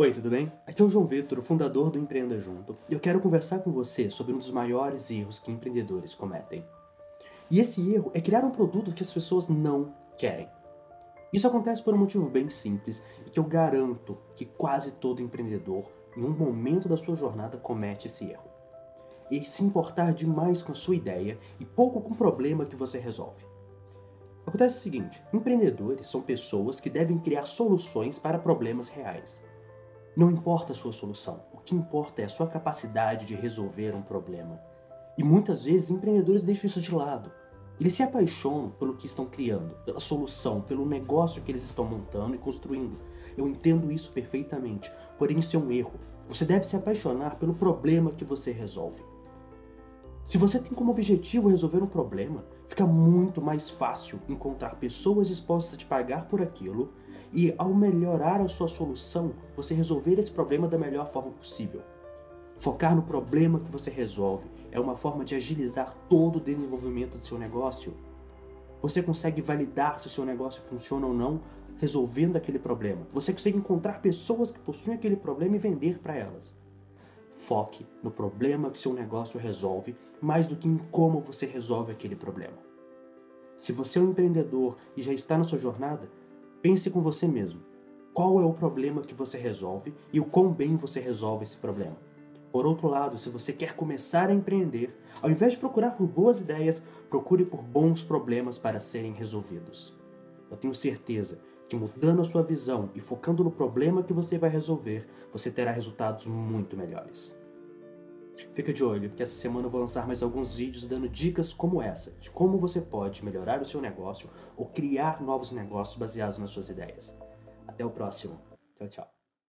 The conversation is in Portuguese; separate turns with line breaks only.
Oi, tudo bem? Aqui é o João Vitor, fundador do Empreenda Junto, eu quero conversar com você sobre um dos maiores erros que empreendedores cometem. E esse erro é criar um produto que as pessoas não querem. Isso acontece por um motivo bem simples e que eu garanto que quase todo empreendedor, em um momento da sua jornada, comete esse erro. E se importar demais com sua ideia e pouco com o problema que você resolve. Acontece o seguinte: empreendedores são pessoas que devem criar soluções para problemas reais. Não importa a sua solução, o que importa é a sua capacidade de resolver um problema. E muitas vezes empreendedores deixam isso de lado. Eles se apaixonam pelo que estão criando, pela solução, pelo negócio que eles estão montando e construindo. Eu entendo isso perfeitamente, porém isso é um erro. Você deve se apaixonar pelo problema que você resolve. Se você tem como objetivo resolver um problema, fica muito mais fácil encontrar pessoas dispostas a te pagar por aquilo e, ao melhorar a sua solução, você resolver esse problema da melhor forma possível. Focar no problema que você resolve é uma forma de agilizar todo o desenvolvimento do seu negócio. Você consegue validar se o seu negócio funciona ou não resolvendo aquele problema. Você consegue encontrar pessoas que possuem aquele problema e vender para elas. Foque no problema que seu negócio resolve mais do que em como você resolve aquele problema. Se você é um empreendedor e já está na sua jornada, pense com você mesmo. Qual é o problema que você resolve e o quão bem você resolve esse problema? Por outro lado, se você quer começar a empreender, ao invés de procurar por boas ideias, procure por bons problemas para serem resolvidos. Eu tenho certeza que mudando a sua visão e focando no problema que você vai resolver, você terá resultados muito melhores. Fica de olho que essa semana eu vou lançar mais alguns vídeos dando dicas como essa, de como você pode melhorar o seu negócio ou criar novos negócios baseados nas suas ideias. Até o próximo. Tchau, tchau.